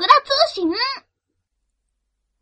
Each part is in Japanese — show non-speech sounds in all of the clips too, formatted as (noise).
桜通信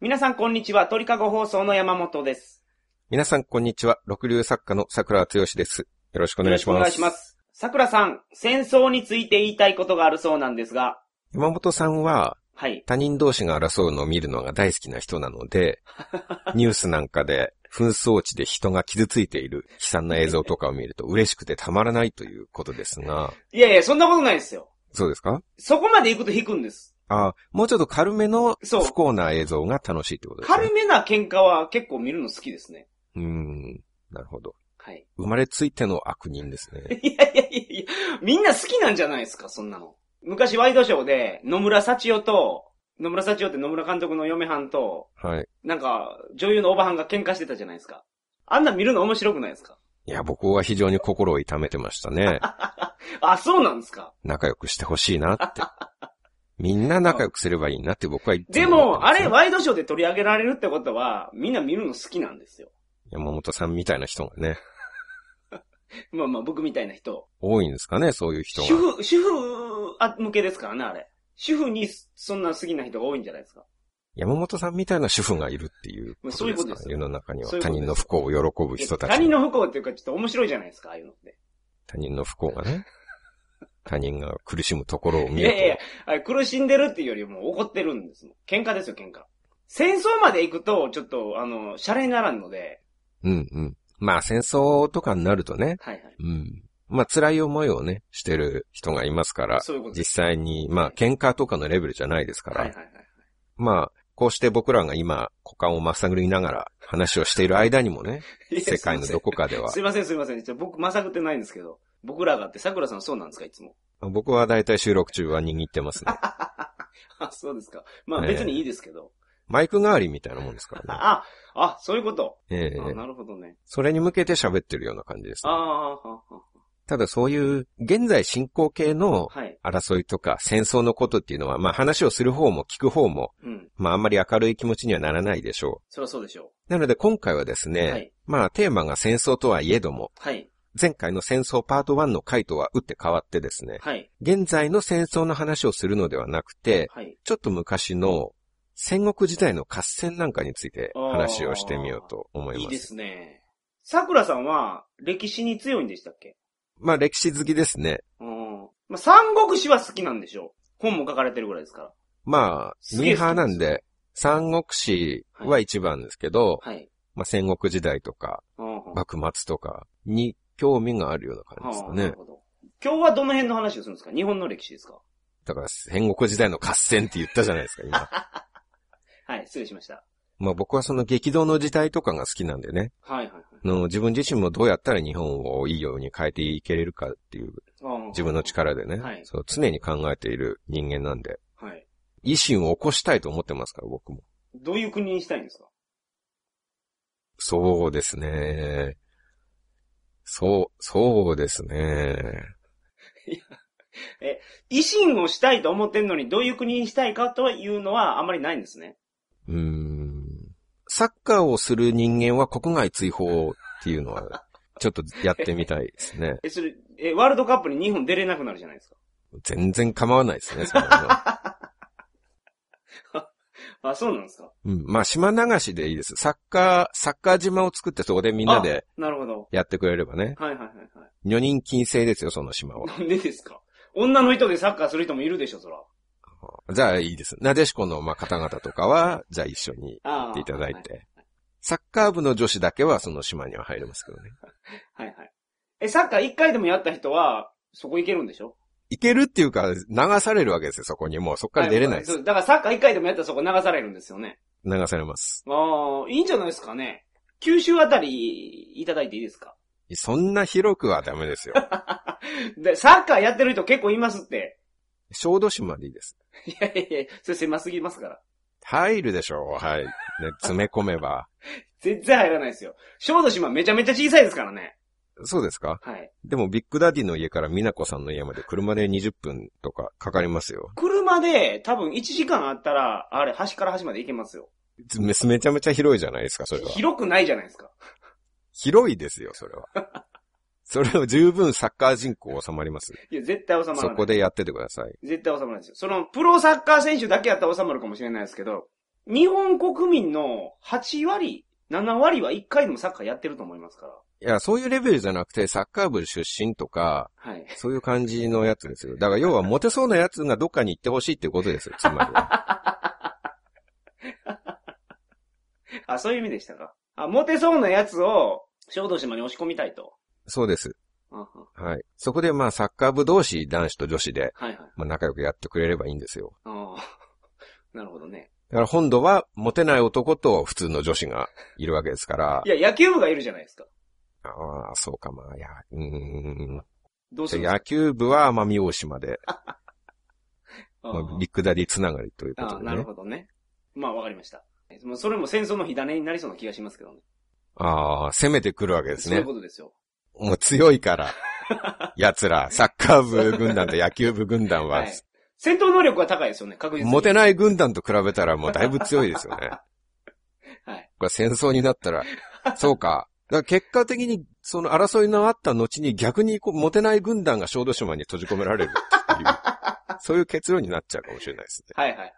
皆さんこんにちは、鳥かご放送の山本です。皆さん、こんにちは。六流作家の桜剛です。よろしくお願いします。よろしくお願いします。桜さん、戦争について言いたいことがあるそうなんですが、山本さんは、はい。他人同士が争うのを見るのが大好きな人なので、(laughs) ニュースなんかで紛争地で人が傷ついている悲惨な映像とかを見ると嬉しくてたまらないということですが、いやいや、そんなことないですよ。そうですか？そこまで行くと引くんです。あもうちょっと軽めの不幸な映像が楽しいってことですね。軽めな喧嘩は結構見るの好きですね。うーん。なるほど。はい。生まれついての悪人ですね。(laughs) いやいやいやいや、みんな好きなんじゃないですか、そんなの。昔ワイドショーで、野村幸代と、野村幸代って野村監督の嫁はんと、はい。なんか、女優のおばはんが喧嘩してたじゃないですか。あんなん見るの面白くないですか？いや、僕は非常に心を痛めてましたね。(laughs) あ、そうなんですか仲良くしてほしいなって。みんな仲良くすればいいなって僕は言ってでも、あれ、ワイドショーで取り上げられるってことは、みんな見るの好きなんですよ。山本さんみたいな人がね、(laughs) まあまあ、僕みたいな人。多いんですかね、そういう人が。主婦、主婦あ向けですからね、あれ。主婦にそんな好きな人が多いんじゃないですか。山本さんみたいな主婦がいるっていうことですかそういうことですよ世の中には他人の不幸を喜ぶ人たちが。他人の不幸っていうか、ちょっと面白いじゃないですか、ああいうのって。他人の不幸がね。他人が苦しむところを見るいやいやいやあれ苦しんでるっていうよりも怒ってるんですもん。喧嘩ですよ、喧嘩。戦争まで行くと、ちょっと、あの、シャレにならんので、と。うんうん。まあ戦争とかになるとね、はいはい。うん。まあ辛い思いをね、してる人がいますから、そういうこと。実際に、まあ喧嘩とかのレベルじゃないですから、はいはいはい。まあ、こうして僕らが今、股間をまっさぐりながら話をしている間にもね、(laughs) 世界のどこかではすいません、すいません。僕、まさぐってないんですけど。僕らがって、桜さんそうなんですか、いつも？僕はだいたい収録中は握ってますね。(laughs) あ、そうですか。まあええ別にいいですけど。マイク代わりみたいなもんですからね。あ、あ、そういうこと？ええあなるほどね。それに向けて喋ってるような感じですあね、あ、ははただそういう現在進行形のはい。争いとか戦争のことっていうのは、まあ話をする方も聞く方も、うん。まああんまり明るい気持ちにはならないでしょそりゃそうでしょう。なので今回はですね、はいまあテーマが戦争とはいえども、う。はい。前回の戦争パート1の回とは打って変わってですね、はい。現在の戦争の話をするのではなくて、はい。ちょっと昔の戦国時代の合戦なんかについて話をしてみようと思います。いいですね。桜さんは、歴史に強いんでしたっけ？まあ歴史好きですね。うん。まあ、三国志は好きなんでしょう。本も書かれてるぐらいですから。まあ、ミーハーなんで、三国志は一番ですけど、はい。まあ戦国時代とか、幕末とかに興味があるような感じですかねはあなる。ほど今日はどの辺の話をするんですか？日本の歴史ですか？だから戦国時代の合戦って言ったじゃないですか、今。(laughs) はい、失礼しました。まあ僕はその激動の時代とかが好きなんでね。はいはいはいの自分自身もどうやったら日本をいいように変えていけれるかっていううん。自分の力でね、はいそう常に考えている人間なんで、はい。維新を起こしたいと思ってますから、僕も。どういう国にしたいんですか？そうですね。そう、そうですね。維新をしたいと思ってんのに、どういう国にしたいかというのはあまりないんですね。うーん。サッカーをする人間は国外追放っていうのは、(laughs) ちょっとやってみたいですね。え、それ、え、ワールドカップに日本出れなくなるじゃないですか。全然構わないですね、そんなのは (laughs) あ、そうなんですか？うん。まあ、島流しでいいです。サッカー、サッカー島を作ってそこでみんなでなるほど。やってくれればね。はいはいはいは女人禁制ですよ、その島は。い。なんでですか？女の人でサッカーする人もいるでしょ、そら。じゃあいいです。なでしこのまあ方々とかは、じゃあ一緒に。行っていただいはいて。サッカー部の女子だけはその島には入れますけどね。(laughs) はいはい。え、サッカー一回でもやった人は、そこ行けるんでしょ？行けるっていうか、流されるわけですよ、そこに。もうそこから出れないです。だからサッカー一回でもやったらそこ流されるんですよね。流されます。ああ、いいんじゃないですかね。九州あたりいただいていいですか？そんな広くはダメですよ。(laughs) で、サッカーやってる人結構いますって。小豆島でいいです。(laughs) いやいやいや、それ狭すぎますから。入るでしょう、はい。ね、詰め込めば。(laughs) 全然入らないですよ。小豆島めちゃめちゃ小さいですからね。そうですか？はい。でもビッグダディの家から美奈子さんの家まで車で20分とかかかりますよ。車で多分1時間あったら、あれ、端から端まで行けますよ。めめちゃめちゃ広いじゃないですか、それは。広くないじゃないですか。広いですよ、それは。(laughs) それを十分サッカー人口収まります。いや、絶対収まらない。そこでやっててください。絶対収まらないですよ。その、プロサッカー選手だけやったら収まるかもしれないですけど、日本国民の8割、7割は1回でもサッカーやってると思いますから。いや、そういうレベルじゃなくて、サッカー部出身とか、はい。そういう感じのやつですよ。だから要はモテそうなやつがどっかに行ってほしいってことですよ、つまりは。(laughs) あ、そういう意味でしたか。あ、モテそうなやつを、小豆島に押し込みたいと。そうです。はい。そこでまあサッカー部同士、男子と女子で、はいはい。まあ仲良くやってくれればいいんですよ。ああ。(laughs) なるほどね。だから本土はモテない男と普通の女子がいるわけですからい、や、野球部がいるじゃないですか。ああ、そうかまあ、いや、うーん。どうする野球部は奄美大島で、あ (laughs) まあ、ビッグダディつながりというこあなるとでね。ほどね。まあ、わかりました。もうそれも戦争の火種になりそうな気がしますけどね。ああ、攻めてくるわけですそういうね。ことですよ。もう強いから。(laughs) 奴ら、サッカー部軍団と野球部軍団は、はい。戦闘能力は高いですよね、確実に。モテない軍団と比べたらもうだいぶ強いですよね。(laughs) はい。これ戦争になったら、そうか。だから結果的に、その争いのあった後に逆にこうモテない軍団が小豆島に閉じ込められるっていう、(laughs) そういう結論になっちゃうかもしれないですね。はいはいはい。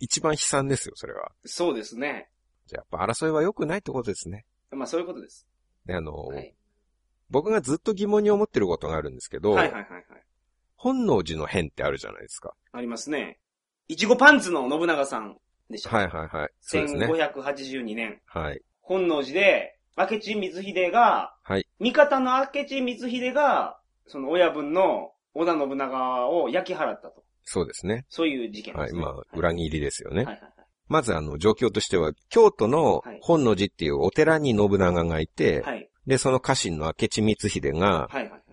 一番悲惨ですよ、それは。そうですね。じゃあやっぱ争いは良くないってことですね。まあ、そういうことです。で、あの、はい。僕がずっと疑問に思ってることがあるんですけど、はいはいはいはい。本能寺の変ってあるじゃないですか。ありますね。いちごパンツの信長さんでした。はいはいはい。そうですね。1582年。はい。本能寺で、明智光秀が、はい。味方の明智光秀が、その親分の織田信長を焼き払ったと。そうですね。そういう事件ではい。すね。まあ、裏切りですよね。はいはいはい。まずあの、状況としては、京都のはい本能寺っていうお寺に信長がいて、はい。で、その家臣の明智光秀が。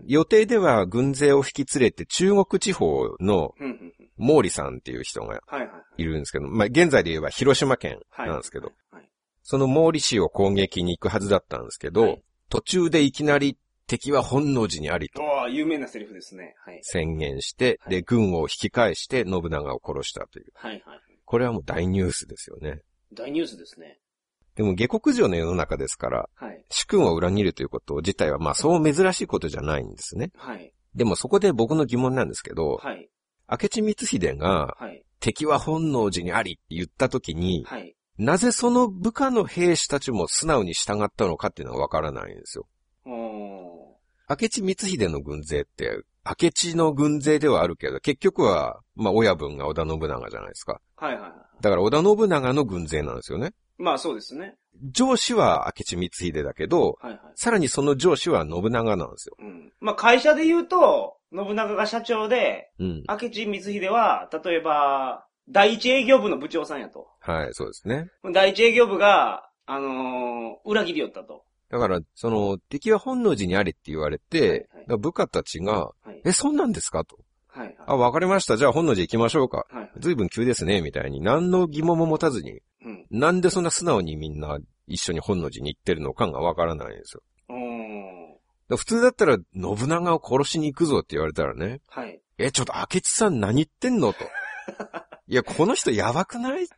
予定では軍勢を引き連れて中国地方の。毛利さんっていう人がはいるんですけど、まあ、現在で言えば広島県はい。なんですけど、はい。その毛利氏を攻撃に行くはずだったんですけど、はい途中でいきなり敵は本能寺にありとおー有名なセリフですね。はい。宣言して、はいで、軍を引き返して信長を殺したという。はいはい。これはもう大ニュースですよね。大ニュースですね。でも下克上の世の中ですから、はい。主君を裏切るということ自体はまあそう珍しいことじゃないんですね。はい。でもそこで僕の疑問なんですけど、はい。明智光秀がはい。敵は本能寺にありって言った時に、はい。なぜその部下の兵士たちも素直に従ったのかっていうのがわからないんですよ。明智光秀の軍勢って、明智の軍勢ではあるけど、結局は、まあ親分が織田信長じゃないですか。はいはいはい。だから織田信長の軍勢なんですよね。まあそうですね。上司は明智光秀だけど、はいはい。さらにその上司は信長なんですよ。うん。まあ会社で言うと、信長が社長で、うん。明智光秀は、例えば、第一営業部の部長さんやと。はい、そうですね。第一営業部が、あのー裏切りよったと。だから、その、敵は本能寺にありって言われて、はいはい部下たちが、はい。え、そんなんですかと。はいはい。あ、わかりました。じゃあ本能寺行きましょうか。はいはい。随分急ですね、みたいに。何の疑問も持たずに、うん。なんでそんな素直にみんな一緒に本能寺に行ってるのかがわからないんですよ。普通だったら、信長を殺しに行くぞって言われたらね、はい。え、ちょっと明智さん何言ってんの？と。(laughs) いや、この人やばくない？(laughs)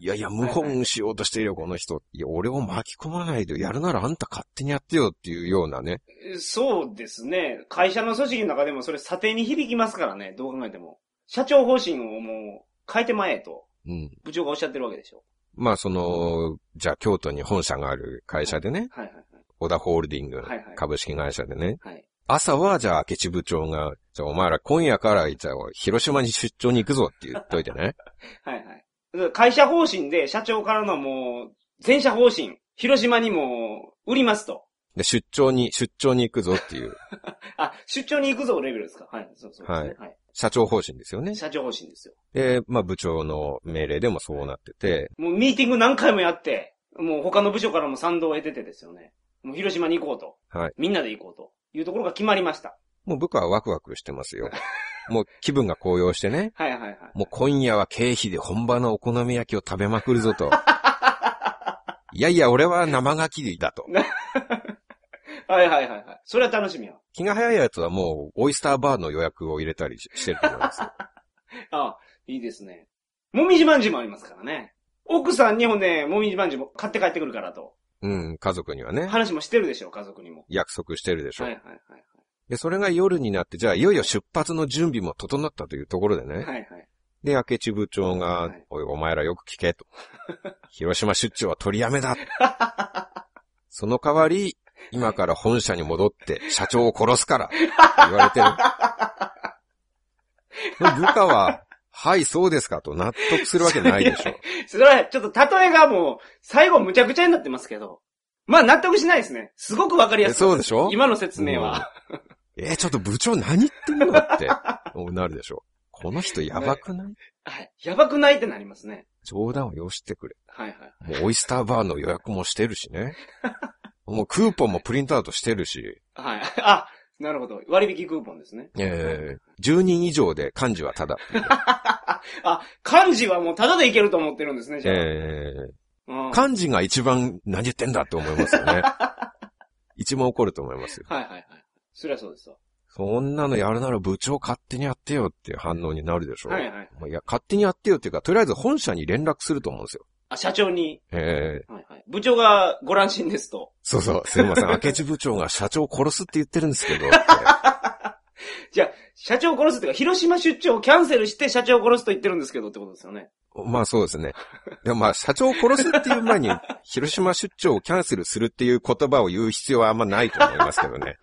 いやいや、謀反しようとしてるよ、この人。いや、俺を巻き込まないで、やるならあんた勝手にやってよっていうようなね。そうですね。会社の組織の中でもそれ査定に響きますからね、どう考えても。社長方針をもう変えてまえと、うん。部長がおっしゃってるわけでしょ。まあ、その、じゃあ京都に本社がある会社でね、はいはいはい。小田ホールディングはいはい株式会社でね、はい。朝はじゃあ明智部長が、じゃあお前ら今夜から、じゃあ広島に出張に行くぞって言っといてね。(laughs) はいはい。会社方針で社長からのもう、全社方針、広島にも売りますと。で、出張に、出張に行くぞっていう (laughs) あ、出張に行くぞレベルですか？はい、そうそうですね。はい。社長方針ですよね。社長方針ですよ。で、まあ部長の命令でもそうなってて、もうミーティング何回もやって、もう他の部署からも賛同を得ててですよね。もう広島に行こうと。はい。みんなで行こうと。いうところが決まりました。もう部下はワクワクしてますよ。(laughs) もう気分が高揚してね。はいはいはい。もう今夜は経費で本場のお好み焼きを食べまくるぞと。(laughs) いやいや、俺は生牡蠣だと。(laughs) はいはいはいはい。それは楽しみよ。気が早いやつはもう、オイスターバーの予約を入れたりししてると思いますよ。あいいですね。もみじまんじゅうもありますからね。奥さんにほんで、もみじまんじゅうも買って帰ってくるからと。うん、家族にはね、話もしてるでしょ、家族にも。約束してるでしょ。はいはいはいで、それが夜になって、じゃあいよいよ出発の準備も整ったというところでね。はい。はいはい。で、明智部長が、はいおい、お前らよく聞けと。(laughs) 広島出張は取りやめだ。(laughs) その代わり、今から本社に戻って社長を殺すから、言われてる。(laughs) 部下は、はい、そうですかと納得するわけないでしょ。それは、ちょっと例えがもう、最後むちゃくちゃになってますけど。まあ納得しないですね。すごくわかりやえすい。そうでしょ？今の説明は。えーちょっと部長何言ってんのって、(laughs) なるでしょ。この人やばくない？はい。やばくないってなりますね。冗談をよしてくれ。はいはい。もうオイスターバーの予約もしてるしね。(laughs) もうクーポンもプリントアウトしてるし、はい。あ、なるほど。割引クーポンですね。えー、10人以上で漢字はただ。(laughs) あ、漢字はもうタダでいけると思ってるんですね、じゃあ。えうんー、漢字が一番何言ってんだって思いますよね。一番怒ると思いますよ。はいはいはい。そりゃそうですわ。そんなのやるなら部長勝手にやってよっていう反応になるでしょ。はいはい。まあいや、勝手にやってよっていうか、とりあえず本社に連絡すると思うんですよ。あ、社長に？えー、はいはい。部長がご乱心ですと。そうそう、すいません、明智部長が社長を殺すって言ってるんですけど、(laughs) じゃあ、社長を殺すっていうか、広島出張をキャンセルして社長を殺すと言ってるんですけどってことですよね。まあそうですね。でもまあ社長を殺すっていう前に、(laughs) 広島出張をキャンセルするっていう言葉を言う必要はあんまないと思いますけどね。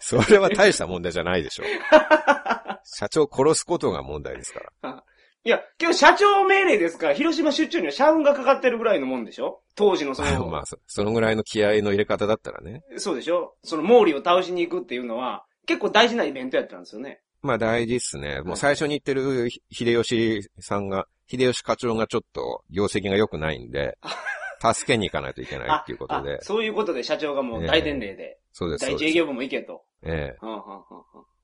それは大した問題じゃないでしょう。(laughs) 社長を殺すことが問題ですから。(laughs) いや、けど社長命令ですから、広島出張には社運がかかってるぐらいのもんでしょ当時のその、(laughs) まあそ、そのぐらいの気合の入れ方だったらね。そうでしょその毛利を倒しに行くっていうのは、結構大事なイベントやったんですよね。まあ大事っすね。もう最初に言ってるひ秀吉さんが、秀吉課長がちょっと業績が良くないんで、助けに行かないといけないっていうことであ。そういうことで社長がもう大伝令で、そうです、そうです。第一営業部も行けと。ええはんはんはんはん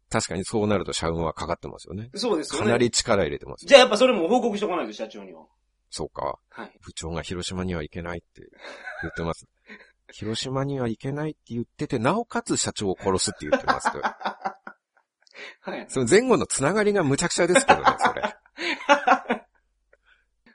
確かにそうなると社運はかかってますよね。そうですよね。かなり力入れてますよ。じゃあやっぱそれも報告しとかないと、社長には。そうか。はい。部長が広島には行けないって言ってます。広島には行けないって言ってて、なおかつ社長を殺すって言ってますと。(laughs) はい。その前後のつながりがむちゃくちゃですけどね、それ。(laughs)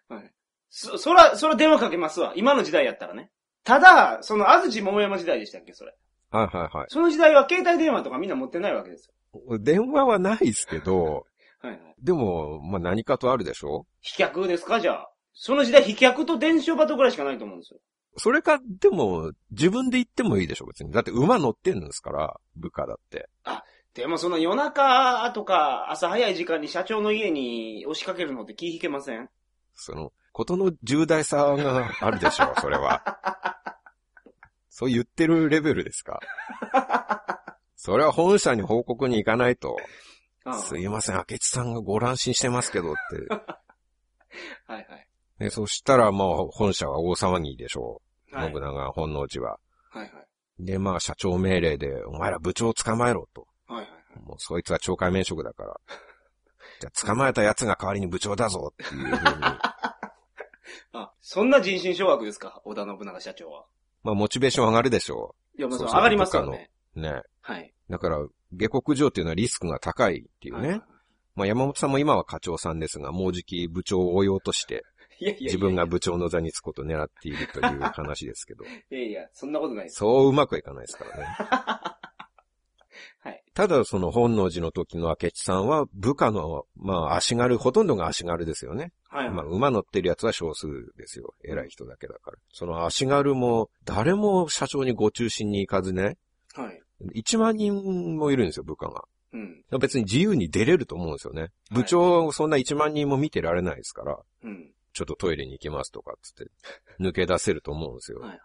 はい。そ、そら、そら電話かけますわ。今の時代やったらね。ただ、その安土桃山時代でしたっけ、それ。はいはいはい。その時代は携帯電話とかみんな持ってないわけです電話はないですけど、よ。(laughs) はいはい。でも、まあ何かとあるでしょ？飛脚ですか、じゃあ。その時代飛脚と伝承バトぐらいしかないと思うんですよ。それか、でも、自分で行ってもいいでしょ、別に。だって馬乗ってんですから、部下だって。でもその夜中とか朝早い時間に社長の家に押しかけるのって気引けません？その、ことの重大さがあるでしょ、それは。(laughs) そう言ってるレベルですか？(laughs) それは本社に報告に行かないと、ああすいません、明智さんがご乱心してますけどって。(laughs) はいはい。ね、そしたらまあ本社は大騒ぎでしょう。はい信長本能寺は。はいはい。で、まあ社長命令で、お前ら部長を捕まえろと。はいはい。もうそいつは懲戒免職だから。じゃあ捕まえた奴が代わりに部長だぞっていうふうに。あ、そんな人心掌握ですか織田信長社長は。まあモチベーション上がるでしょいや、まあ、上がりますよね。う。ね。はい。だから、下克上っていうのはリスクが高いっていうね。はいまあ山本さんも今は課長さんですが、もうじき部長を追い落として、自分が部長の座につくことを狙っているという話ですけど、(laughs) いやいや、そんなことないです。そううまくはいかないですからね。(laughs) はい。ただその本能寺の時の明智さんは部下の、まあ足軽、ほとんどが足軽ですよね。はい。まあ馬乗ってるやつは少数ですよ。偉い人だけだから。その足軽も誰も社長にご中心に行かずね、はい。1万人もいるんですよ、部下が。うん。別に自由に出れると思うんですよね。部長、そんな1万人も見てられないですから、うん。ちょっとトイレに行きますとかっつって、抜け出せると思うんですよ。はいはい。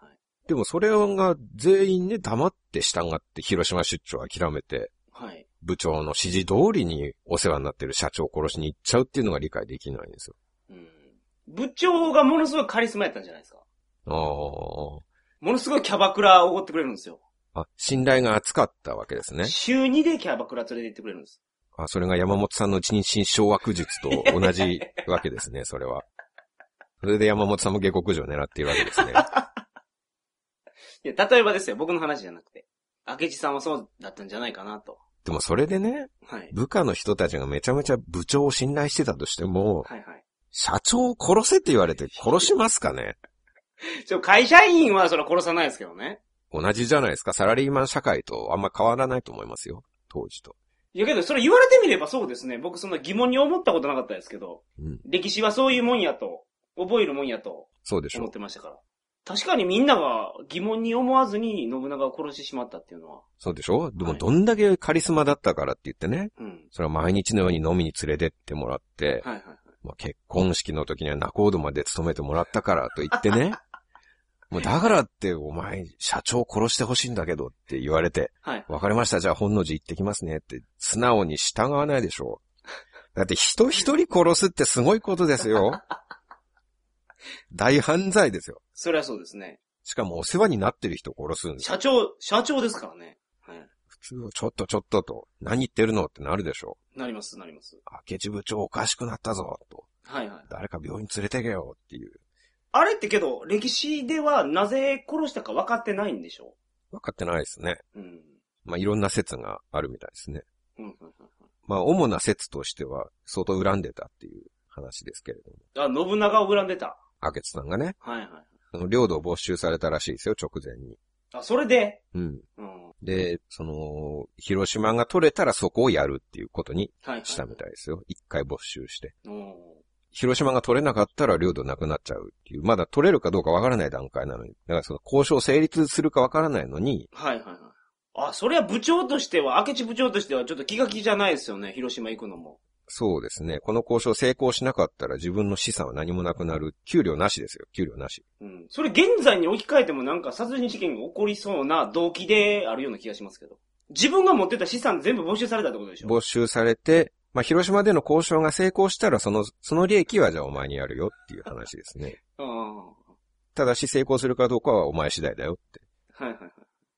でもそれが全員ね、黙って従って広島出張を諦めて、はい。部長の指示通りにお世話になってる社長を殺しに行っちゃうっていうのが理解できないんですよ。うん。部長がものすごいカリスマやったんじゃないですか。あものすごいキャバクラおごってくれるんですよ。あ。あ、信頼が厚かったわけですね。週2でキャバクラ連れて行ってくれるんです。あ、それが山本さんの人心掌握術と同じわけですね、(laughs) それは。それで山本さんも下克上を狙っているわけですね。(laughs) いや、例えばですよ、僕の話じゃなくて。明智さんはそうだったんじゃないかなと。でもそれでね、はい。部下の人たちがめちゃめちゃ部長を信頼してたとしても、はいはい。社長を殺せって言われて (laughs) 殺しますかね？ちょ会社員はそれは殺さないですけどね。同じじゃないですか？サラリーマン社会とあんま変わらないと思いますよ。当時と。いやけど、それ言われてみればそうですね。僕そんな疑問に思ったことなかったですけど、うん。歴史はそういうもんやと、覚えるもんやとそうでしょ思ってましたから。確かにみんなが疑問に思わずに信長を殺してしまったっていうのは。そうでしょでもはいどんだけカリスマだったからって言ってね。うん。それは毎日のように飲みに連れてってもらって、はいはいはい。まあ、結婚式の時には仲人まで勤めてもらったからと言ってね。(laughs) もうだからってお前社長殺してほしいんだけどって言われて、はい。わかりましたじゃあ本能寺行ってきますねって素直に従わないでしょう。だって人一人殺すってすごいことですよ。(laughs) 大犯罪ですよ。それはそうですね。しかもお世話になってる人殺すんですよ。社長、社長ですからね。はい。普通はちょっとちょっとと、何言ってるのってなるでしょう。なります、なります。明智部長おかしくなったぞ、と。はいはい。誰か病院連れてけよっていう。あれってけど、歴史ではなぜ殺したか分かってないんでしょ？分かってないですね。ううん。まあ、いろんな説があるみたいですね。うん、うん、うん。まあ、主な説としては、相当恨んでたっていう話ですけれども。あ、信長を恨んでた。明智さんがね、はいはい。領土を没収されたらしいですよ、直前に。あ、それで、うん。うん。で、その、広島が取れたらそこをやるっていうことにはい、はい。したみたいですよ。一回没収して。うん。広島が取れなかったら領土なくなっちゃうっていう、まだ取れるかどうかわからない段階なのに。だからその交渉成立するかわからないのに、はいはいはい。あ、それは部長としては、明智部長としてはちょっと気が気じゃないですよね、広島行くのも。そうですね。この交渉成功しなかったら自分の資産は何もなくなる。給料なしですよ。給料なし。うん。それ現在に置き換えてもなんか殺人事件が起こりそうな動機であるような気がしますけど。自分が持ってた資産全部没収されたってことでしょ？没収されて、まあ、広島での交渉が成功したら、その、その利益はじゃあお前にやるよっていう話ですね。(laughs) ただし成功するかどうかはお前次第だよって。いはいはい。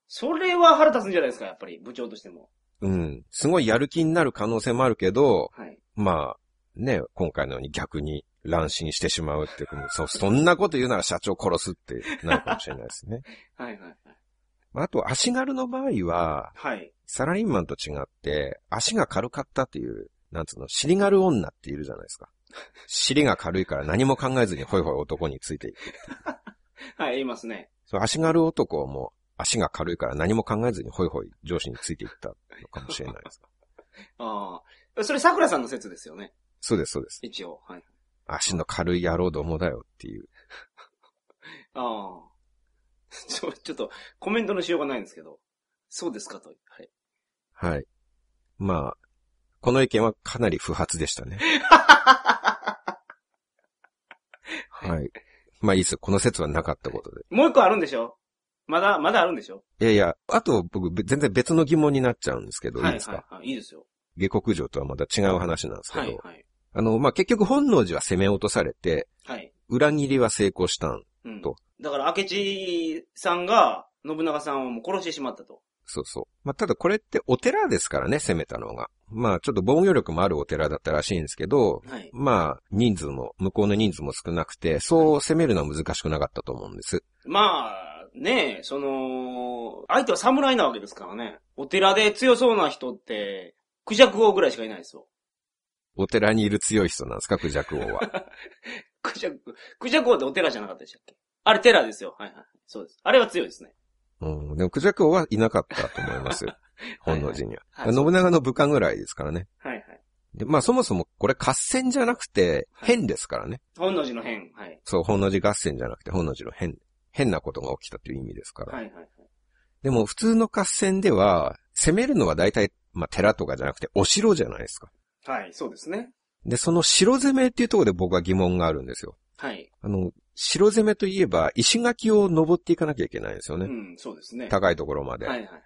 それは腹立つんじゃないですか、やっぱり、部長としても。うん。すごいやる気になる可能性もあるけど、はい。まあ、ね、今回のように逆に乱心してしまうっていうそ、そんなこと言うなら社長殺すってなるかもしれないですね。(laughs) はいはいはい。まああと、足軽の場合は、はい。サラリーマンと違って、足が軽かったっていう、なんつうの、尻軽女っているじゃないですか。尻が軽いから何も考えずにホイホイ男についていく。(laughs) はい、言いますね。そう足軽男も足が軽いから何も考えずにホイホイ上司についていったのかもしれないです。(laughs) ああ。それ桜さんの説ですよね。そうです、そうです。一応。はい。足の軽い野郎どもだよっていう。(laughs) ああ。(laughs) ちょ、ちょっと、コメントのしようがないんですけど。そうですかと。はい。はい。まあ、この意見はかなり不発でしたね。はい。まあいいですよ。この説はなかったことで。もう一個あるんでしょ？まだ、まだあるんでしょ？いやいや、あと僕べ全然別の疑問になっちゃうんですけど、いいですか、はいはいはい。いいですよ。下克上とはまた違う話なんですけど、はいはい。あの、まあ、結局本能寺は攻め落とされて、はい。裏切りは成功したん。うんと。だから、明智さんが、信長さんをもう殺してしまったと。そうそう。まあ、ただこれってお寺ですからね、攻めたのが。まあ、ちょっと防御力もあるお寺だったらしいんですけど、はい。まあ、人数も、向こうの人数も少なくて、そう攻めるのは難しくなかったと思うんです。まあ、ねえ、その、相手は侍なわけですからね。お寺で強そうな人って、クジャク王ぐらいしかいないですよ。お寺にいる強い人なんですか、クジャク王は？(laughs) クジャク、クジャク王ってお寺じゃなかったでしたっけ？あれ寺ですよ。はいはい。そうです。あれは強いですね。うん、でもクジャク王はいなかったと思います。(laughs) 本能寺には。はい信長の部下ぐらいですからね。はいはい。で、まあそもそもこれ合戦じゃなくて変ですからね。本能寺の変。はい。そう、本能寺合戦じゃなくて本能寺の変、変なことが起きたという意味ですから。はいはいはい。でも普通の合戦では、攻めるのは大体、まあ寺とかじゃなくてお城じゃないですか。はい、そうですね。で、その城攻めっていうところで僕は疑問があるんですよ。はい。あの、城攻めといえば石垣を登っていかなきゃいけないんですよね。うん、そうですね。高いところまで。はいはいはい。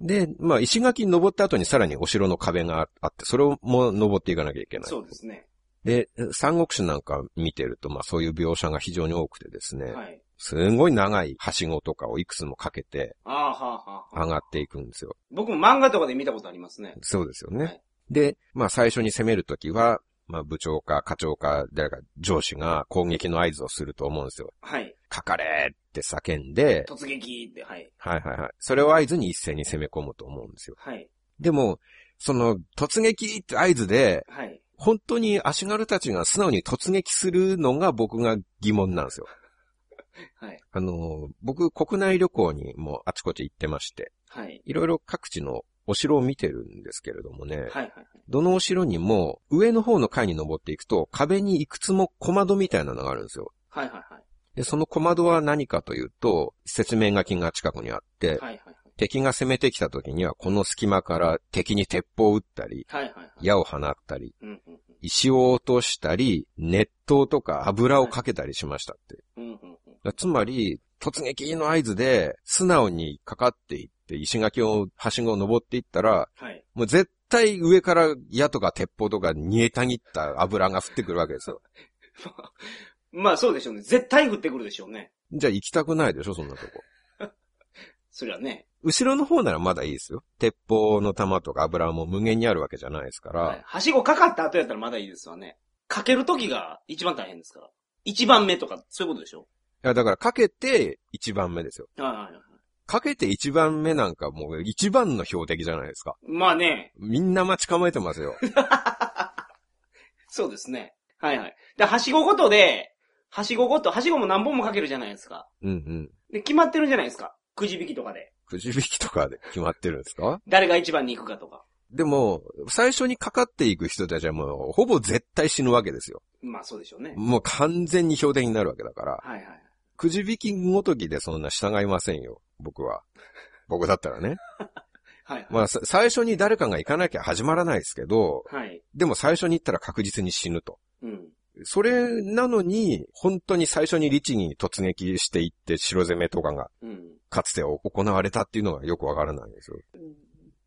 で、まあ石垣に登った後にさらにお城の壁があって、それをも登っていかなきゃいけない。そうですね。で、三国志なんか見てると、まあそういう描写が非常に多くてですね、はい。すごい長いはしごとかをいくつもかけてああ、はあ、はあ。上がっていくんですよ。僕も漫画とかで見たことありますね。そうですよね。はいで、まあ最初に攻めるときは、まあ部長か課長か誰か上司が攻撃の合図をすると思うんですよ。はい。かかれって叫んで、突撃って、はい。はいはいはい。それを合図に一斉に攻め込むと思うんですよ。はい。でも、その突撃って合図で、はい。本当に足軽たちが素直に突撃するのが僕が疑問なんですよ。はい。あの、僕、国内旅行にもあちこち行ってまして、はい。いろいろ各地のお城を見てるんですけれどもね、はい。はい。どのお城にも上の方の階に登っていくと壁にいくつも小窓みたいなのがあるんですよ。はい。はい。はい。で、その小窓は何かというと、説明書きが近くにあって、はい。はい。敵が攻めてきた時にはこの隙間から敵に鉄砲を撃ったり、はい。はい。矢を放ったり、うん。うん。石を落としたり、熱湯とか油をかけたりしましたって。うん。うん。だつまり、突撃の合図で素直にかかっていって、石垣を、はしごを登っていったら、はい。もう絶対上から矢とか鉄砲とか煮えたぎった油が降ってくるわけですよ。(laughs) まあそうでしょうね。絶対降ってくるでしょうね。じゃあ行きたくないでしょ、そんなとこ。(laughs) そりゃね。後ろの方ならまだいいですよ。鉄砲の弾とか油も無限にあるわけじゃないですから。はい。はしごかかった後やったらまだいいですわね。かけるときが一番大変ですから。一番目とか、そういうことでしょいや、だからかけて一番目ですよ。はいはいはい。かけて一番目なんかもう一番の標的じゃないですか。まあね。みんな待ち構えてますよ。(laughs) そうですね。はいはい。で、はしごごとで、はしごごと、はしごも何本もかけるじゃないですか。うんうん。で、決まってるじゃないですか。くじ引きとかで。くじ引きとかで決まってるんですか？誰が一番に行くかとか。でも、最初にかかっていく人たちはもう、ほぼ絶対死ぬわけですよ。まあそうでしょうね。もう完全に標的になるわけだから。はいはい。くじ引きごときでそんな従いませんよ。僕は。(laughs) 僕だったらね。(laughs) はいはい。まあ、さ最初に誰かが行かなきゃ始まらないですけど、はい。でも最初に行ったら確実に死ぬと。うん。それなのに、本当に最初に律儀に突撃していって城攻めとかがうん。かつて行われたっていうのがよくわからないんですよ。っ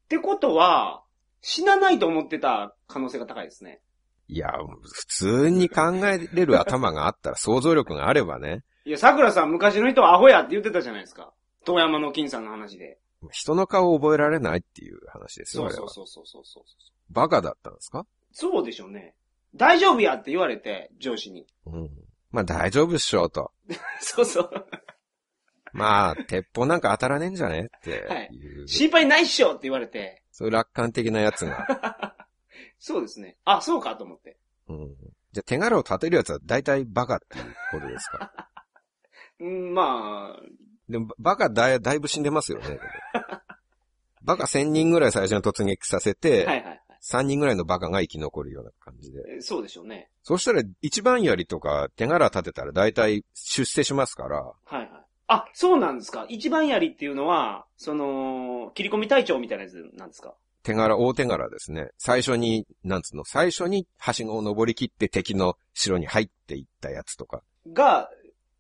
てことは、死なないと思ってた可能性が高いですね。いや、普通に考えれる頭があったら、想像力があればね、いや、桜さん昔の人はアホやって言ってたじゃないですか。遠山の金さんの話で。人の顔を覚えられないっていう話ですよ、そう。そうそうそうそうそう。バカだったんですか？そうでしょうね。大丈夫やって言われて、上司に。うん。まあ大丈夫っしょ、と。(laughs) そうそう。まあ、鉄砲なんか当たらねえんじゃねっていう。心配ないっしょって言われて。そういう楽観的なやつが。(laughs) そうですね。あ、そうかと思って。うん。じゃあ手柄を立てるやつは大体バカっていうことですか？うん、まあ、でも、バカだいだいぶ死んでますよね。(laughs) バカ1000人ぐらい最初に突撃させて、はいはい3人ぐらいのバカが生き残るような感じで。はい。そうでしょうね。そしたら一番槍とか手柄立てたら大体出世しますから、はいはい。あ、そうなんですか。一番槍っていうのは、その、切り込み隊長みたいなやつなんですか？手柄、大手柄ですね。最初に、なんつうの、最初にはしごを登り切って敵の城に入っていったやつとか。が、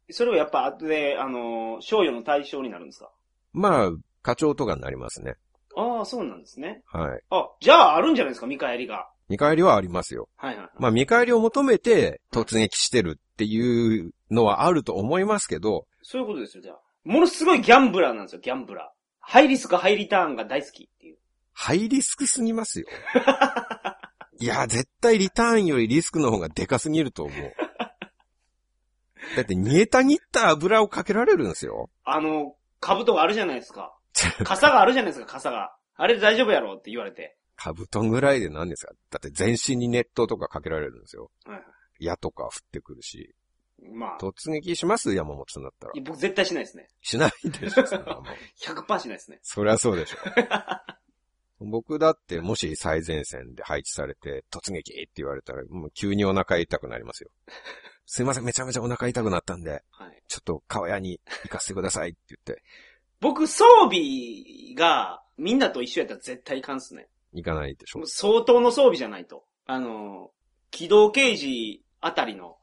それをやっぱ後で、あの、賞与の対象になるんですか？まあ、課長とかになりますね。ああ、そうなんですね。はい。あ、じゃああるんじゃないですか、見返りが。見返りはありますよ。はいはいはい。まあ見返りを求めて突撃してるっていうのはあると思いますけど、そういうことですよ、じゃあ。ものすごいギャンブラーなんですよ、ギャンブラー。ハイリスク、ハイリターンが大好きっていう。ハイリスクすぎますよ。いや、絶対リターンよりリスクの方がでかすぎると思う。だって煮えたぎった油をかけられるんですよ。あの、兜があるじゃないですか。(laughs) 傘があるじゃないですか、傘が。あれで大丈夫やろって言われて。カブトンぐらいで何ですか？だって全身に熱湯とかかけられるんですよ。はいはい矢とか降ってくるし。まあ、突撃します？山本さんだったら。僕絶対しないですね。しないでしょ、そんなもん (laughs) 100%しないですね。そりゃそうでしょ。(laughs) 僕だってもし最前線で配置されて突撃って言われたらもう急にお腹痛くなりますよ。すいません、めちゃめちゃお腹痛くなったんで、はい。ちょっと川屋に行かせてくださいって言って、僕、装備がみんなと一緒やったら絶対いかんっすね。行かないでしょ。相当の装備じゃないと。あの、機動刑事あたりの、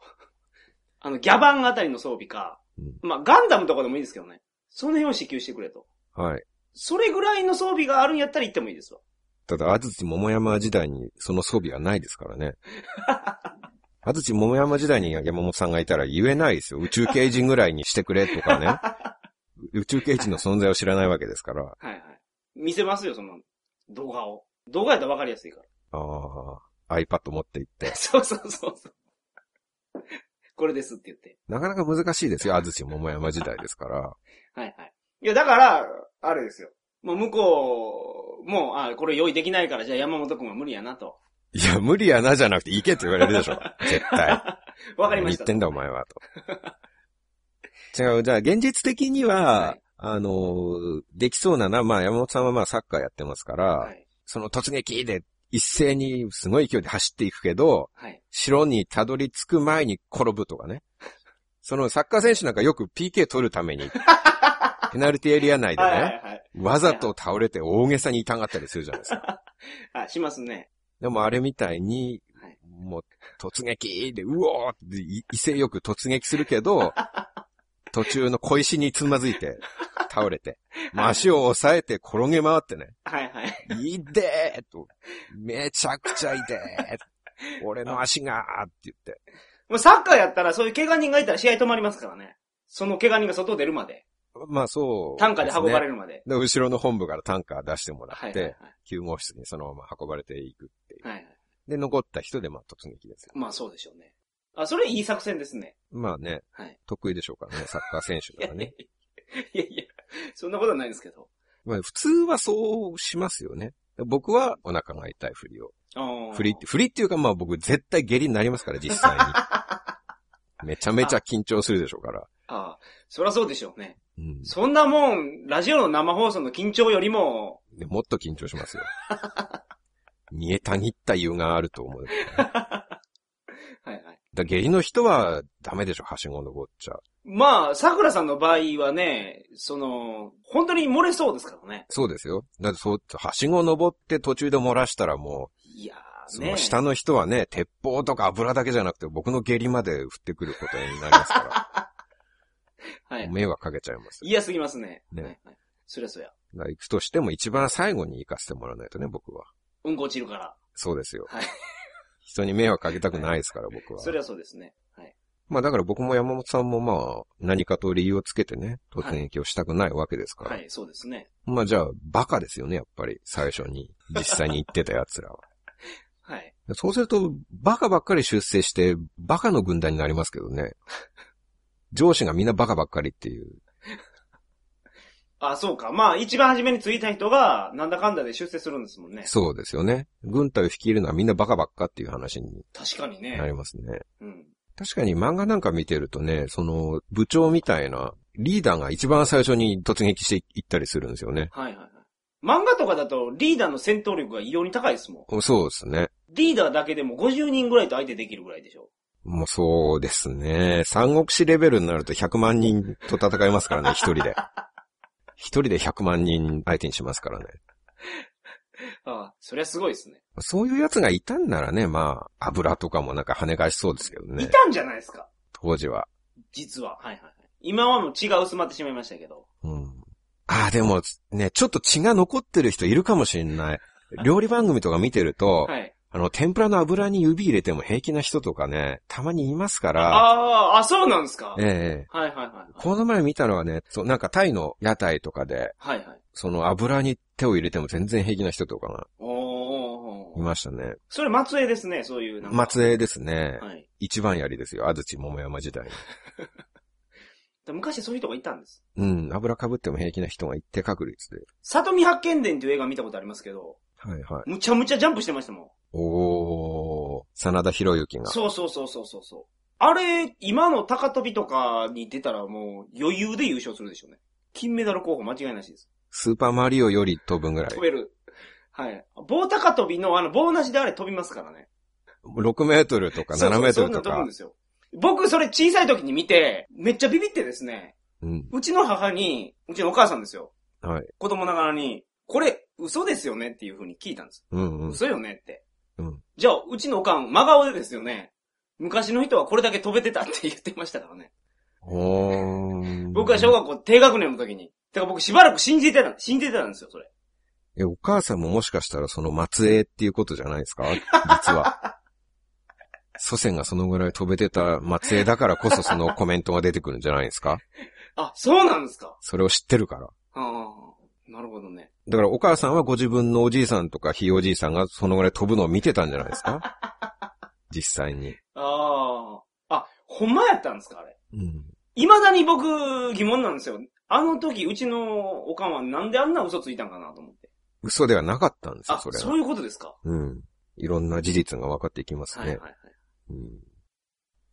(laughs) あの、ギャバンあたりの装備か、うんまあ、ガンダムとかでもいいですけどね。その辺を支給してくれと。はい。それぐらいの装備があるんやったら行ってもいいですわ。ただ、安土桃山時代にその装備はないですからね。(laughs) 安土桃山時代に山本さんがいたら言えないですよ。宇宙刑事ぐらいにしてくれとかね。(laughs) 宇宙刑事の存在を知らないわけですから。はいはい。見せますよ、その動画を。動画やったら分かりやすいから。ああ、iPad 持って行って。(laughs) そうそうそうそう。これですって言って。なかなか難しいですよ。安土桃山時代ですから。はいはい。いや、だから、あれですよ。もう向こうも、あこれ用意できないから、じゃあ山本くんは無理やなと。いや、無理やなじゃなくて行けって言われるでしょ。(laughs) 絶対。わかりました。何言ってんだお前は、と。違う、じゃあ現実的には、はいあの、できそうなな、まあ山本さんはまあサッカーやってますから、はい。その突撃で一斉にすごい勢いで走っていくけど、はい。城にたどり着く前に転ぶとかね。(laughs) そのサッカー選手なんかよく PK 取るために、(laughs) ペナルティエリア内ではいはいね、はい。わざと倒れて大げさに痛がったりするじゃないですか。あ、しますね。でもあれみたいにはい、もう突撃で、うおーってい威勢よく突撃するけど、(laughs) 途中の小石につまずいて、倒れて、足を押さえて転げ回ってね、はいはい。いでーと、めちゃくちゃいでー (laughs) 俺の足がーって言って。もうサッカーやったらそういう怪我人がいたら試合止まりますからね。その怪我人が外出るまで。まあそう、担架で運ばれる。るまで。で、後ろの本部から担架出してもらって、はいはい救護室にそのまま運ばれていくっていう。はい。はいはい。で、残った人でまあ突撃ですよ。まあそうでしょうね。あ、それいい作戦ですね。まあね、はい。得意でしょうからね、サッカー選手 (laughs) いやならね。いやいや、そんなことはないんですけど。まあ普通はそうしますよね。僕はお腹が痛いふりを。ふりって、ふりっていうかまあ僕絶対下痢になりますから、実際に。(laughs) めちゃめちゃ緊張するでしょうから。ああ、そりゃそうでしょうね。うん。そんなもん、ラジオの生放送の緊張よりも、でもっと緊張しますよ。(laughs) 見えたぎった湯があると思う。(laughs) はいはい。だ下痢の人はダメでしょ、はしご登っちゃ。まあ、桜さんの場合はね、その、本当に漏れそうですからね。そうですよ。だってそう、はしご登って途中で漏らしたらもいやう、そーね。の下の人はね、鉄砲とか油だけじゃなくて僕の下痢まで降ってくることになりますか (laughs) はいら、。迷惑かけちゃいます。嫌すぎますね。ねはいはい。そりゃそうや。だから行くとしても一番最後に行かせてもらわないとね、僕は。うんこ落ちるから。そうですよ。はい。人に迷惑かけたくないですから、僕は。そりゃそうですね。はい。まあだから僕も山本さんもまあ、何かと理由をつけてね、突撃をしたくないわけですから。はい、そうですね。まあじゃあ、バカですよね、やっぱり、最初に。実際に言ってた奴らは。(laughs) はい。そうすると、バカばっかり出世して、バカの軍団になりますけどね。(laughs) 上司がみんなバカばっかりっていう。あ、そうか。まあ、一番初めについた人が、なんだかんだで出世するんですもんね。そうですよね。軍隊を率いるのはみんなバカばっかっていう話に確かになりね。ますね。うん。確かに漫画なんか見てるとね、その部長みたいなリーダーが一番最初に突撃していったりするんですよね。はいはいはい。漫画とかだと、リーダーの戦闘力が異様に高いですもん。そうですね。リーダーだけでも50人ぐらいと相手できるぐらいでしょ。もうそうですね。三国志レベルになると100万人と戦いますからね、一人で。(laughs) 一人で100万人相手にしますからね。ああ、そりゃすごいですね。そういう奴がいたんならね、まあ、油とかもなんか跳ね返しそうですけどね。いたんじゃないですか。当時は。実は。はいはいはい。今はもう血が薄まってしまいましたけど。うん。ああ、でもね、ちょっと血が残ってる人いるかもしれない。料理番組とか見てると、はい。あの、天ぷらの油に指入れても平気な人とかね、たまにいますから、ああ、あ、そうなんですか？ええはいはいはい。この前見たのはね、そう、なんかタイの屋台とかで、はいはい。その油に手を入れても全然平気な人とかがおいましたね。それ松江ですね、そういう。松江ですね。はい。一番槍ですよ。安土桃山時代に。(laughs) で昔そういう人がいたんです。うん。油被っても平気な人が一定確率で。里見八犬伝っていう映画見たことありますけど、はいはい。むちゃむちゃジャンプしてましたもん。おー、真田広之が。そうそうそうそうそうそう。あれ、今の高跳びとかに出たらもう余裕で優勝するでしょうね。金メダル候補間違いなしです。スーパーマリオより飛ぶぐらい飛。べる。はい。棒高跳びのあの棒なしであれ飛びますからね。6メートルとか7そうそうメートルとかそういうの飛ぶんで。すよ。僕それ小さい時に見て、めっちゃビビってですね、うん。うちの母に、うちのお母さんですよ。はい。子供ながらに、これ嘘ですよねっていう風に聞いたんです。うんうん。嘘よねって。うん。じゃあ、うちのおかん、真顔でですよね。昔の人はこれだけ飛べてたって言ってましたからね。おー。僕は小学校低学年の時に。てか僕しばらく信じてた、信じてたんですよ、それ。え、お母さんももしかしたらその末裔っていうことじゃないですか？実は。(laughs) 祖先がそのぐらい飛べてた末裔だからこそそのコメントが出てくるんじゃないですか？あ、そうなんですか。それを知ってるから。ああ、なるほどね。だからお母さんはご自分のおじいさんとかひいおじいさんがそのぐらい飛ぶのを見てたんじゃないですか？(laughs) 実際に。ああ。あ、ほんまやったんですか、あれ？うん。未だに僕疑問なんですよ。あの時、うちのおかんはなんであんな嘘ついたんかなと思って。嘘ではなかったんですよ、あ、それは。そういうことですか？うん。いろんな事実が分かっていきますね。はいはいはい。うん、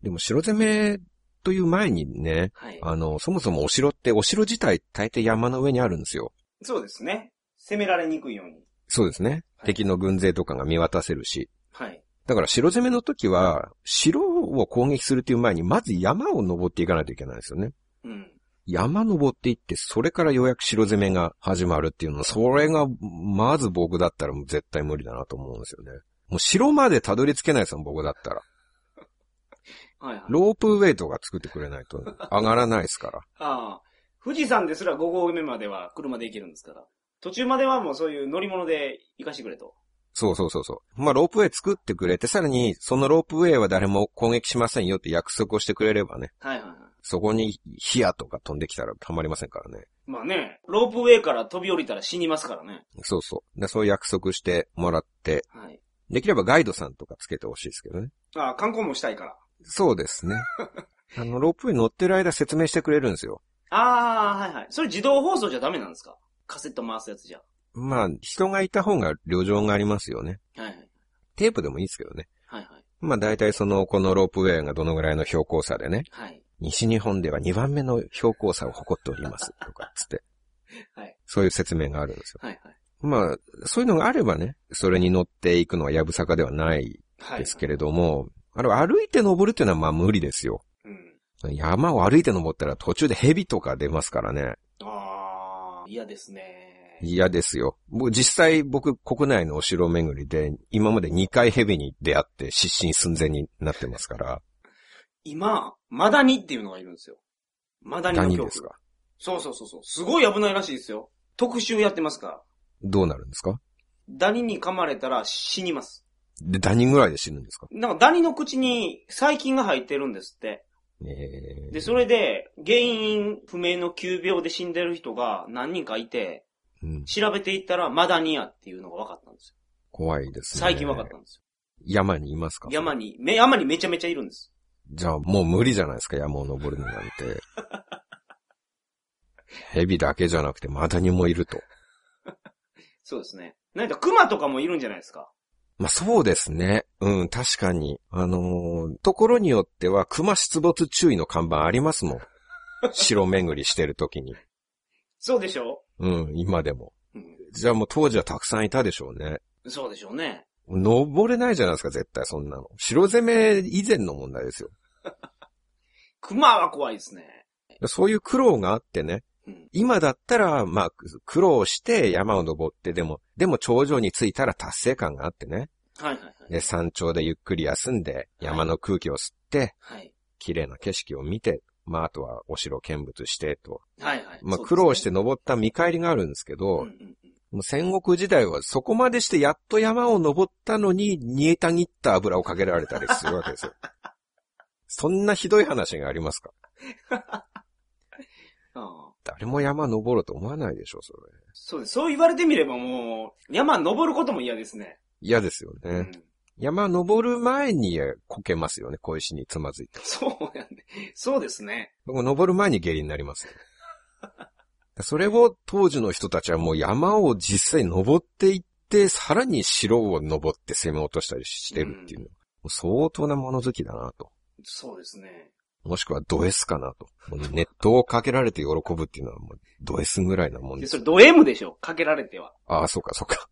でも城攻めという前にね、はい。あの、そもそもお城って、お城自体大抵山の上にあるんですよ。そうですね。攻められにくいように。そうですね。はい敵の軍勢とかが見渡せるし。はい。だから城攻めの時は、城を攻撃するっていう前に、まず山を登っていかないといけないんですよね。うん。山登っていって、それからようやく城攻めが始まるっていうの、それが、まず僕だったらもう絶対無理だなと思うんですよね。もう城までたどり着けないですよ、僕だったら。(laughs) はいはい。ロープウェイとか作ってくれないと上がらないですから。(laughs) ああ。富士山ですら5合目までは車で行けるんですから。途中まではもうそういう乗り物で行かしてくれと。そうそうそうそう。まあ、ロープウェイ作ってくれて、さらに、そのロープウェイは誰も攻撃しませんよって約束をしてくれればね、はいはいはい。そこに火矢とか飛んできたらたまりませんからね。まあね、ロープウェイから飛び降りたら死にますからね。そうそう。でそう約束してもらって、はい。できればガイドさんとかつけてほしいですけどね。ああ、観光もしたいから。そうですね。(laughs) あの、ロープウェイ乗ってる間説明してくれるんですよ。ああ、はいはい。それ自動放送じゃダメなんですか？カセット回すやつじゃ。まあ、人がいた方が旅情がありますよね。はいはい。テープでもいいですけどね。はいはい。まあ大体その、このロープウェイがどのぐらいの標高差でね、はい。西日本では2番目の標高差を誇っております。とか、つって。(laughs) はい。そういう説明があるんですよ。はいはい。まあ、そういうのがあればね、それに乗っていくのはやぶさかではないはい。ですけれども、あれは歩いて登るっていうのはまあ無理ですよ。うん。山を歩いて登ったら途中で蛇とか出ますからね。ああ、嫌ですね。嫌ですよ。もう実際僕国内のお城巡りで今まで2回蛇に出会って失神寸前になってますから。今、マダニっていうのがいるんですよ。マダニの恐怖。何ですか？そうそうそうそう。すごい危ないらしいですよ。特集やってますから。どうなるんですか？ダニに噛まれたら死にます。で、何人ぐらいで死ぬんですか？なんかダニの口に細菌が入ってるんですって。えー、で、それで原因不明の急病で死んでる人が何人かいて、うん、調べていったらマダニアっていうのが分かったんです怖いですよ。ね。最近分かったんです山にいますか？よ。山に、め、山にめちゃめちゃいるんです。じゃあもう無理じゃないですか、山を登るのなんて。(laughs) 蛇だけじゃなくてマダニもいると。そうですね。なんか熊とかもいるんじゃないですか？まあそうですね。うん、確かに。あのーところによっては熊出没注意の看板ありますもん。(laughs) 城巡りしてる時に。そうでしょ？うん、今でも。うん。じゃあもう当時はたくさんいたでしょうね。そうでしょうね。登れないじゃないですか、絶対そんなの。城攻め以前の問題ですよ。(laughs) 熊は怖いですね。そういう苦労があってね。うん。今だったら、まあ、苦労して山を登って、でも、でも頂上に着いたら達成感があってね。はいはいはい。で、山頂でゆっくり休んで、山の空気を吸って、はい。綺麗な景色を見て、まあ、あとはお城見物してと。はいはい。まあ、苦労して登った見返りがあるんですけど、うんもう戦国時代はそこまでしてやっと山を登ったのに煮えたぎった油をかけられたりするわけですよ。(laughs) そんなひどい話がありますか？誰も山登ろうと思わないでしょ、それ。そうです。そう言われてみればもう、山登ることも嫌ですね。嫌ですよね。うん。山登る前にこけますよね、小石につまずいて。そうやね。そうですね。僕登る前に下痢になりますよ。(laughs) それを当時の人たちはもう山を実際登っていって、さらに城を登って攻め落としたりしてるっていうのう相当な物好きだなと。そうですね。もしくはド S かなと。ネットをかけられて喜ぶっていうのはもうド S ぐらいなもんで、ですそれド M でしょ？かけられては。ああ、そうか、そうか。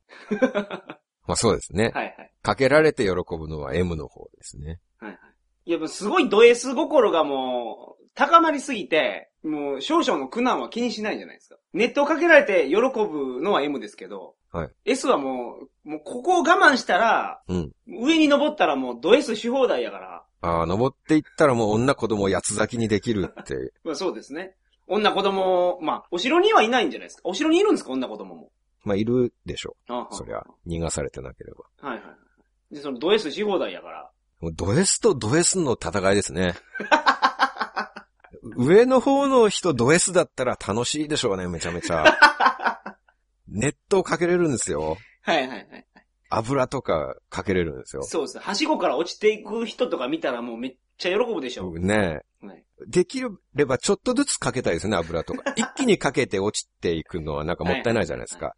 まあそうですね。はいはい。かけられて喜ぶのは M の方ですね。はいはい。いや、すごいド S 心がもう、高まりすぎて、もう少々の苦難は気にしないじゃないですか。ネットをかけられて喜ぶのは M ですけど、はい S はもう、もうここを我慢したら、うん。上に登ったらもうド S し放題やから、ああ、登っていったらもう女子供を八つ咲きにできるって。(laughs) まあそうですね。女子供、まあ、お城にはいないんじゃないですか。お城にいるんですか？女子供も。まあいるでしょあう。そりゃ、逃がされてなければ。はいはいはい。で、そのド S し放題やから。もうド S とド S の戦いですね。(laughs) 上の方の人ド S だったら楽しいでしょうね、めちゃめちゃ。ネットをかけれるんですよ。はいはいはい。油とかかけれるんですよ。そうです。はしごから落ちていく人とか見たらもうめっちゃ喜ぶでしょう。ねはいえ。できればちょっとずつかけたいですね、油とか。(laughs) 一気にかけて落ちていくのはなんかもったいないじゃないですか。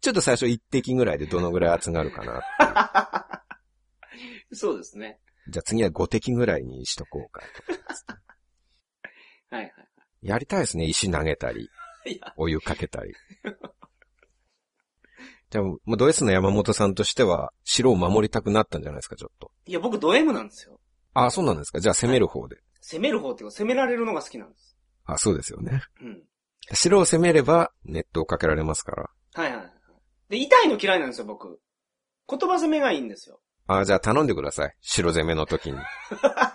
ちょっと最初一滴ぐらいでどのぐらい熱がるかな。そうですね。じゃあ次は5滴ぐらいにしとこうかと。はいやりたいですね。石投げたり、(laughs) お湯かけたり。じゃあ、もうド S の山本さんとしては、城を守りたくなったんじゃないですか、ちょっと。いや僕ド M なんですよ。あ、そうなんですか。じゃあ攻める方で。攻める方っていうか攻められるのが好きなんです。あ、そうですよね。うん。城を攻めれば、ネットをかけられますから。はいはいはい。で、痛いの嫌いなんですよ、僕。言葉攻めがいいんですよ。あ、じゃあ頼んでください。城攻めの時に。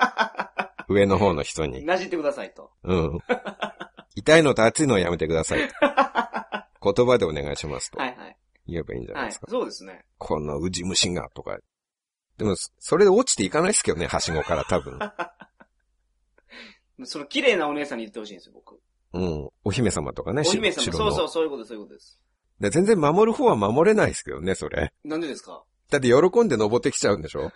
(laughs) 上の方の人に。なじってくださいと。うん。(laughs) 痛いのと熱いのはやめてください。(laughs) 言葉でお願いしますとはいはい。言えばいいんじゃないはいですか。。そうですね。このウジ虫がとか。でも、それで落ちていかないですけどね、はしごから多分。(laughs) その綺麗なお姉さんに言ってほしいんですよ、僕。うん。お姫様とかね、お姫様。そうそう、そういうこと、そういうことです。で全然守る方は守れないですけどね、それ。なんでですか？だって喜んで登ってきちゃうんでしょ？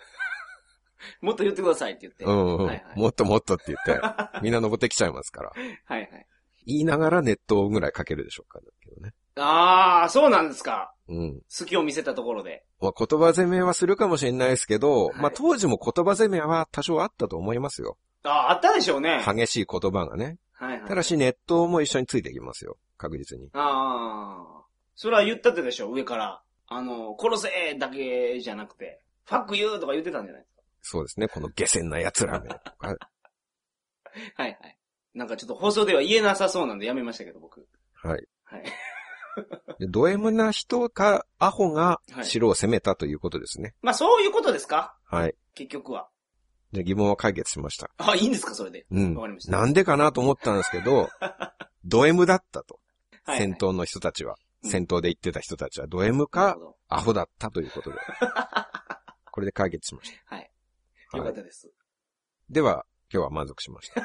もっと言ってくださいって言って。うん、うんはいはいもっともっとって言って、(laughs) みんな登ってきちゃいますから。はいはい。言いながらネットぐらいかけるでしょうか、ね。あー、そうなんですか。うん。隙を見せたところで。まあ、言葉攻めはするかもしれないですけど、はいまあ当時も言葉攻めは多少あったと思いますよ。あー、あったでしょうね。激しい言葉がね。はいはい。ただしネットも一緒についてきますよ。確実に。あー。それは言ったってでしょ、上から。あの、殺せだけじゃなくて、ファックユーとか言ってたんじゃないですそうですね。この下船な奴らめとか。か。(laughs) はいはい。なんかちょっと放送では言えなさそうなんでやめましたけど、僕。はい。はい。でド M な人か、アホがはい城を攻めたということですね。まあそういうことですか？はい。結局は。で疑問は解決しました。あ、いいんですか、それで？うんわかりまし。たなんでかなと思ったんですけど、(laughs) ド M だったと。はいはい戦闘の人たちは。うん戦闘で言ってた人たちはド M かアホだったということで。(laughs) これで解決しましはい。た。はいよかったです。では、今日は満足しました。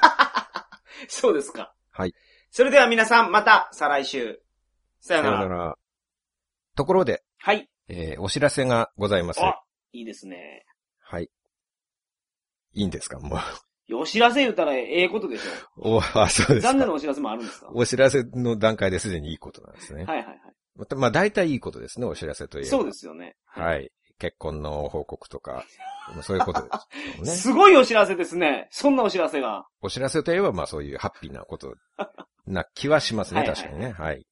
(laughs) そうですか。はい。それでは皆さん、また、再来週。さよさなら。よなら。ところで、はい。えーお知らせがございます。あ、いいですね。はい。いいんですか？もう。お知らせ言ったらええことでしょ。(laughs) お、あ、そうですか。残念なお知らせもあるんですか？はお知らせの段階ですでにいいことなんですねい。はいはい。また、まあ、大体いいことですね、お知らせといえば。そうですよね。はい。結婚の報告とか、そういうことですよね。(laughs) すごいお知らせですね。そんなお知らせが。お知らせといえば、まあそういうハッピーなことな気はしますね、確かにね。はい。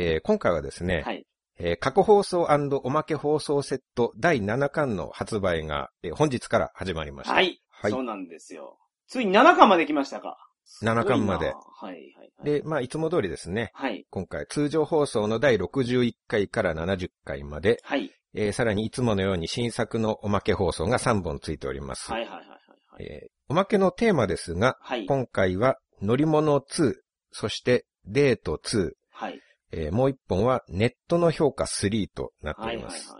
えー今回はですね、はい。えー過去放送おまけ放送セット第7巻の発売が、えー本日から始まりました。はい。はいそうなんですよ。ついに7巻まで来ましたか。7巻まで。はいはいはい。で、まあいつも通りですね、はい。今回通常放送の第61回から70回まで、はい。えーさらにいつものように新作のおまけ放送が3本ついております。はいはいはいはい。えーおまけのテーマですが、はい。今回は乗り物2、そしてデート2、はい。えーもう一本はネットの評価3となっております。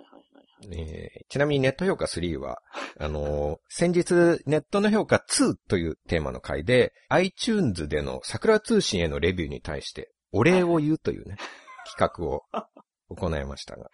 ちなみにネット評価3は、あのー先日ネットの評価2というテーマの回で、iTunes での桜通信へのレビューに対してお礼を言うというね、企画を行いましたが、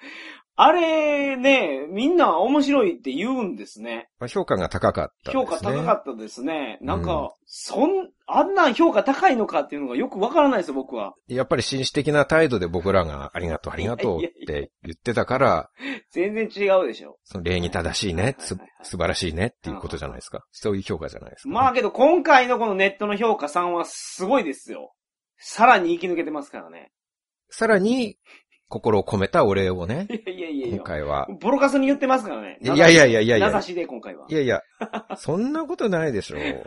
あれね、みんな面白いって言うんですね。まあ、評価が高かったですね。評価高かったですね。なんうんか、そん、あんなん評価高いのかっていうのがよくわからないですよ、僕は。やっぱり紳士的な態度で僕らがありがとうありがとうって言ってたから、全然違うでしょ。その礼に正しいね、す素晴らしいねっていうことじゃないですか。そういう評価じゃないですか、まあけど今回のこのネットの評価3はすごいですよ。さらに生き抜けてますからね。さらに、心を込めたお礼をね、いやいやいやい今や。回は。ボロカスに言ってますからね。いやいやいやいやいや名指しで今回は。いやいや、そんなことないでしょう。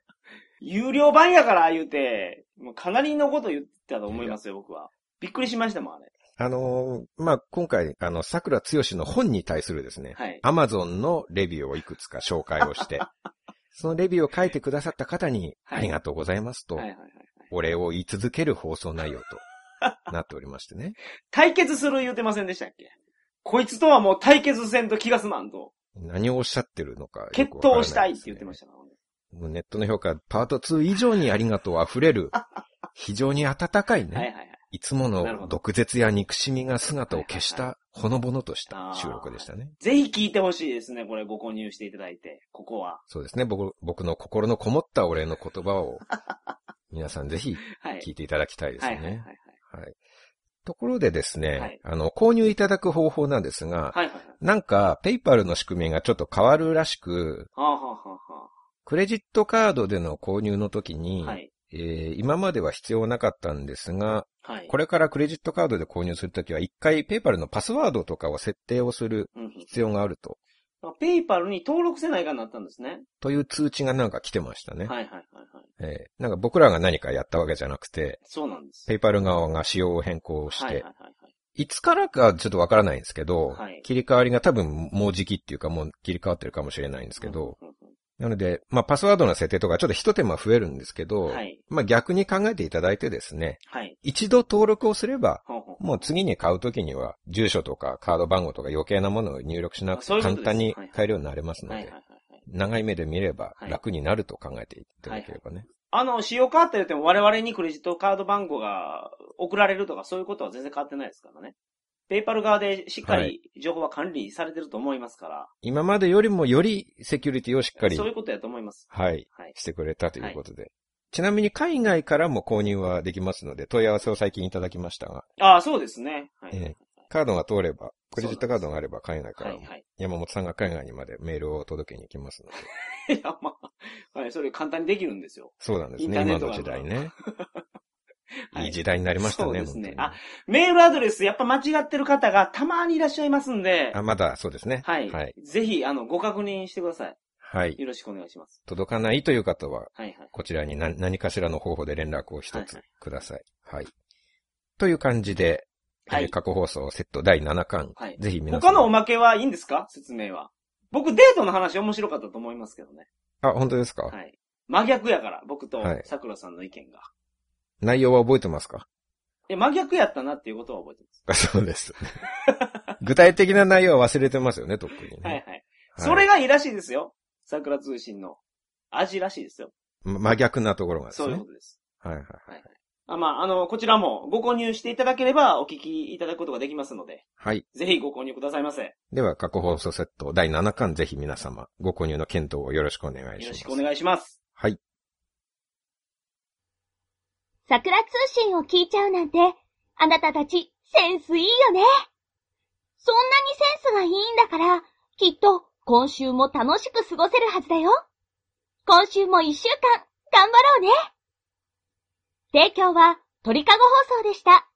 (laughs) 有料版やから言うて、もうかなりのこと言ってたと思いますよ、僕は。びっくりしましたもん、あれ。あのーまあ、今回、あの、桜つよしの本に対するですね、はい。アマゾンのレビューをいくつか紹介をして、(laughs) そのレビューを書いてくださった方に、はいありがとうございますと。お礼を言い続ける放送内容と (laughs) なっておりましてね。対決する言うてませんでしたっけ？こいつとはもう対決せんと気が済まんと。何をおっしゃってるのかよくわ決闘したいって言ってましたからね。もうネットの評価、パート2以上にありがとう溢れる、(laughs) 非常に温かいね、はいはいはい。いつもの毒舌や憎しみが姿を消した、ほのぼのとした収録でしたね。ぜひ聞いてほしいですね、これご購入していただいて、ここは。そうですね。僕、僕の心のこもったお礼の言葉を、皆さんぜひ (laughs) はい。聞いていただきたいですはいはいはいね。はい。はい。ところでですね、はいあの、購入いただく方法なんですが、はいはいはい。なんか、ペイパルの仕組みがちょっと変わるらしく、はあ、はあはあクレジットカードでの購入の時に、はい。えー今までは必要なかったんですが、はい。これからクレジットカードで購入するときは、一回ペイパルのパスワードとかを設定をする必要があると、ペイパルに登録せないかになったんですね。という通知がなんか来てましたね。はいはいはいはい。えーなんか僕らが何かやったわけじゃなくて、そうなんです。ペイパル側が仕様を変更して、はいはいはいはい。いつからかちょっとわからないんですけど、はい切り替わりが多分もう時期っていうかもう切り替わってるかもしれないんですけど、うんうんなので、まあパスワードの設定とかちょっと一手間増えるんですけど、うんはい。まあ逆に考えていただいてですね、はい。一度登録をすれば、ほうほうもう次に買うときには、住所とかカード番号とか余計なものを入力しなくて簡単に買えるようになれますのではいはい、はいはい。長い目で見ればはい楽になると考えていただければね。あの、使用変わった言っても我々にクレジットカード番号が送られるとかそういうことは全然変わってないですからね。ペイパル側でしっかはり情報は管理されてると思いますから。今までよりもよりセキュリティをしっかりそういうことやと思います。はい、はい。してくれたということで。ちなみに海外からも購入はできますので、問い合わせを最近いただきましたが、ああ、そうですね。はい。えカードが通れば、クレジットカードがあれば海外からも、はいはい。山本さんが海外にまでメールを届けに行きますので。(laughs) いや、まあ、はい、それ簡単にできるんですよ。そうなんですね、今の時代ね。(laughs) はいいい時代になりましたね、そうですね本当にメールアドレス、やっぱ間違ってる方がたまにいらっしゃいますんで、あ、まだそうですね。はい。はい。ぜひ、あの、ご確認してください。はい。よろしくお願いします。届かないという方は、はいはい。こちらに何何かしらの方法で連絡を一つはいはいください。はい。という感じで、はいえー過去放送セット第7巻、はいぜひ皆さん。他のおまけはいいんですか？説明は。僕、デートの話面白かったと思いますけどね。あ、本当ですか、はい。真逆やから、僕とはい桜さんの意見が。内容は覚えてますか？いや、真逆やったなっていうことは覚えてます。あそうです。具体的な内容は忘れてますよね、とっくにね。はいはい。はいそれがいいらしいですよ。桜通信の味らしいですよ。ま真逆なところがですね。そういうことです。はいはい。はいはい。あまあ、あの、こちらもご購入していただければお聞きいただくことができますので、はい。ぜひご購入くださいませ。よでは、過去放送セット第7巻、ぜひ皆様、ご購入の検討をよろしくお願いします。ろしくお願いします。はい。桜通信を聞いちゃうなんて、あなたたちセンスいいよね。そんなにセンスがいいんだから、きっと今週も楽しく過ごせるはずだよ。今週も一週間頑張ろうね。提供は鳥かご放送でした。